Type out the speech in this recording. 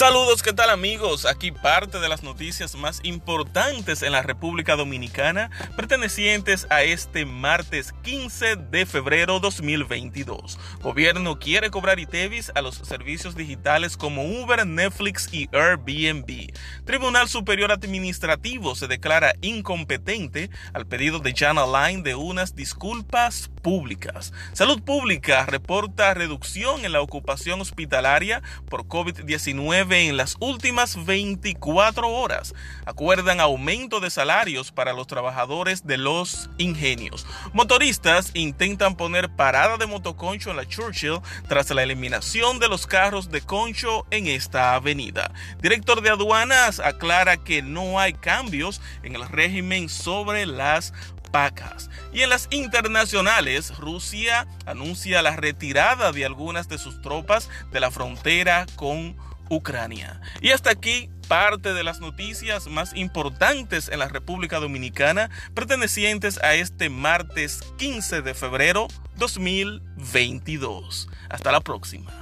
Saludos, ¿qué tal amigos? Aquí parte de las noticias más importantes en la República Dominicana pertenecientes a este martes 15 de febrero 2022. Gobierno quiere cobrar ITEVIS a los servicios digitales como Uber, Netflix y Airbnb. Tribunal Superior Administrativo se declara incompetente al pedido de Jana Line de unas disculpas públicas. Salud Pública reporta reducción en la ocupación hospitalaria por COVID-19 en las últimas 24 horas. Acuerdan aumento de salarios para los trabajadores de los ingenios. Motoristas intentan poner parada de motoconcho en la Churchill tras la eliminación de los carros de concho en esta avenida. Director de aclara que no hay cambios en el régimen sobre las pacas. Y en las internacionales, Rusia anuncia la retirada de algunas de sus tropas de la frontera con Ucrania. Y hasta aquí parte de las noticias más importantes en la República Dominicana pertenecientes a este martes 15 de febrero 2022. Hasta la próxima.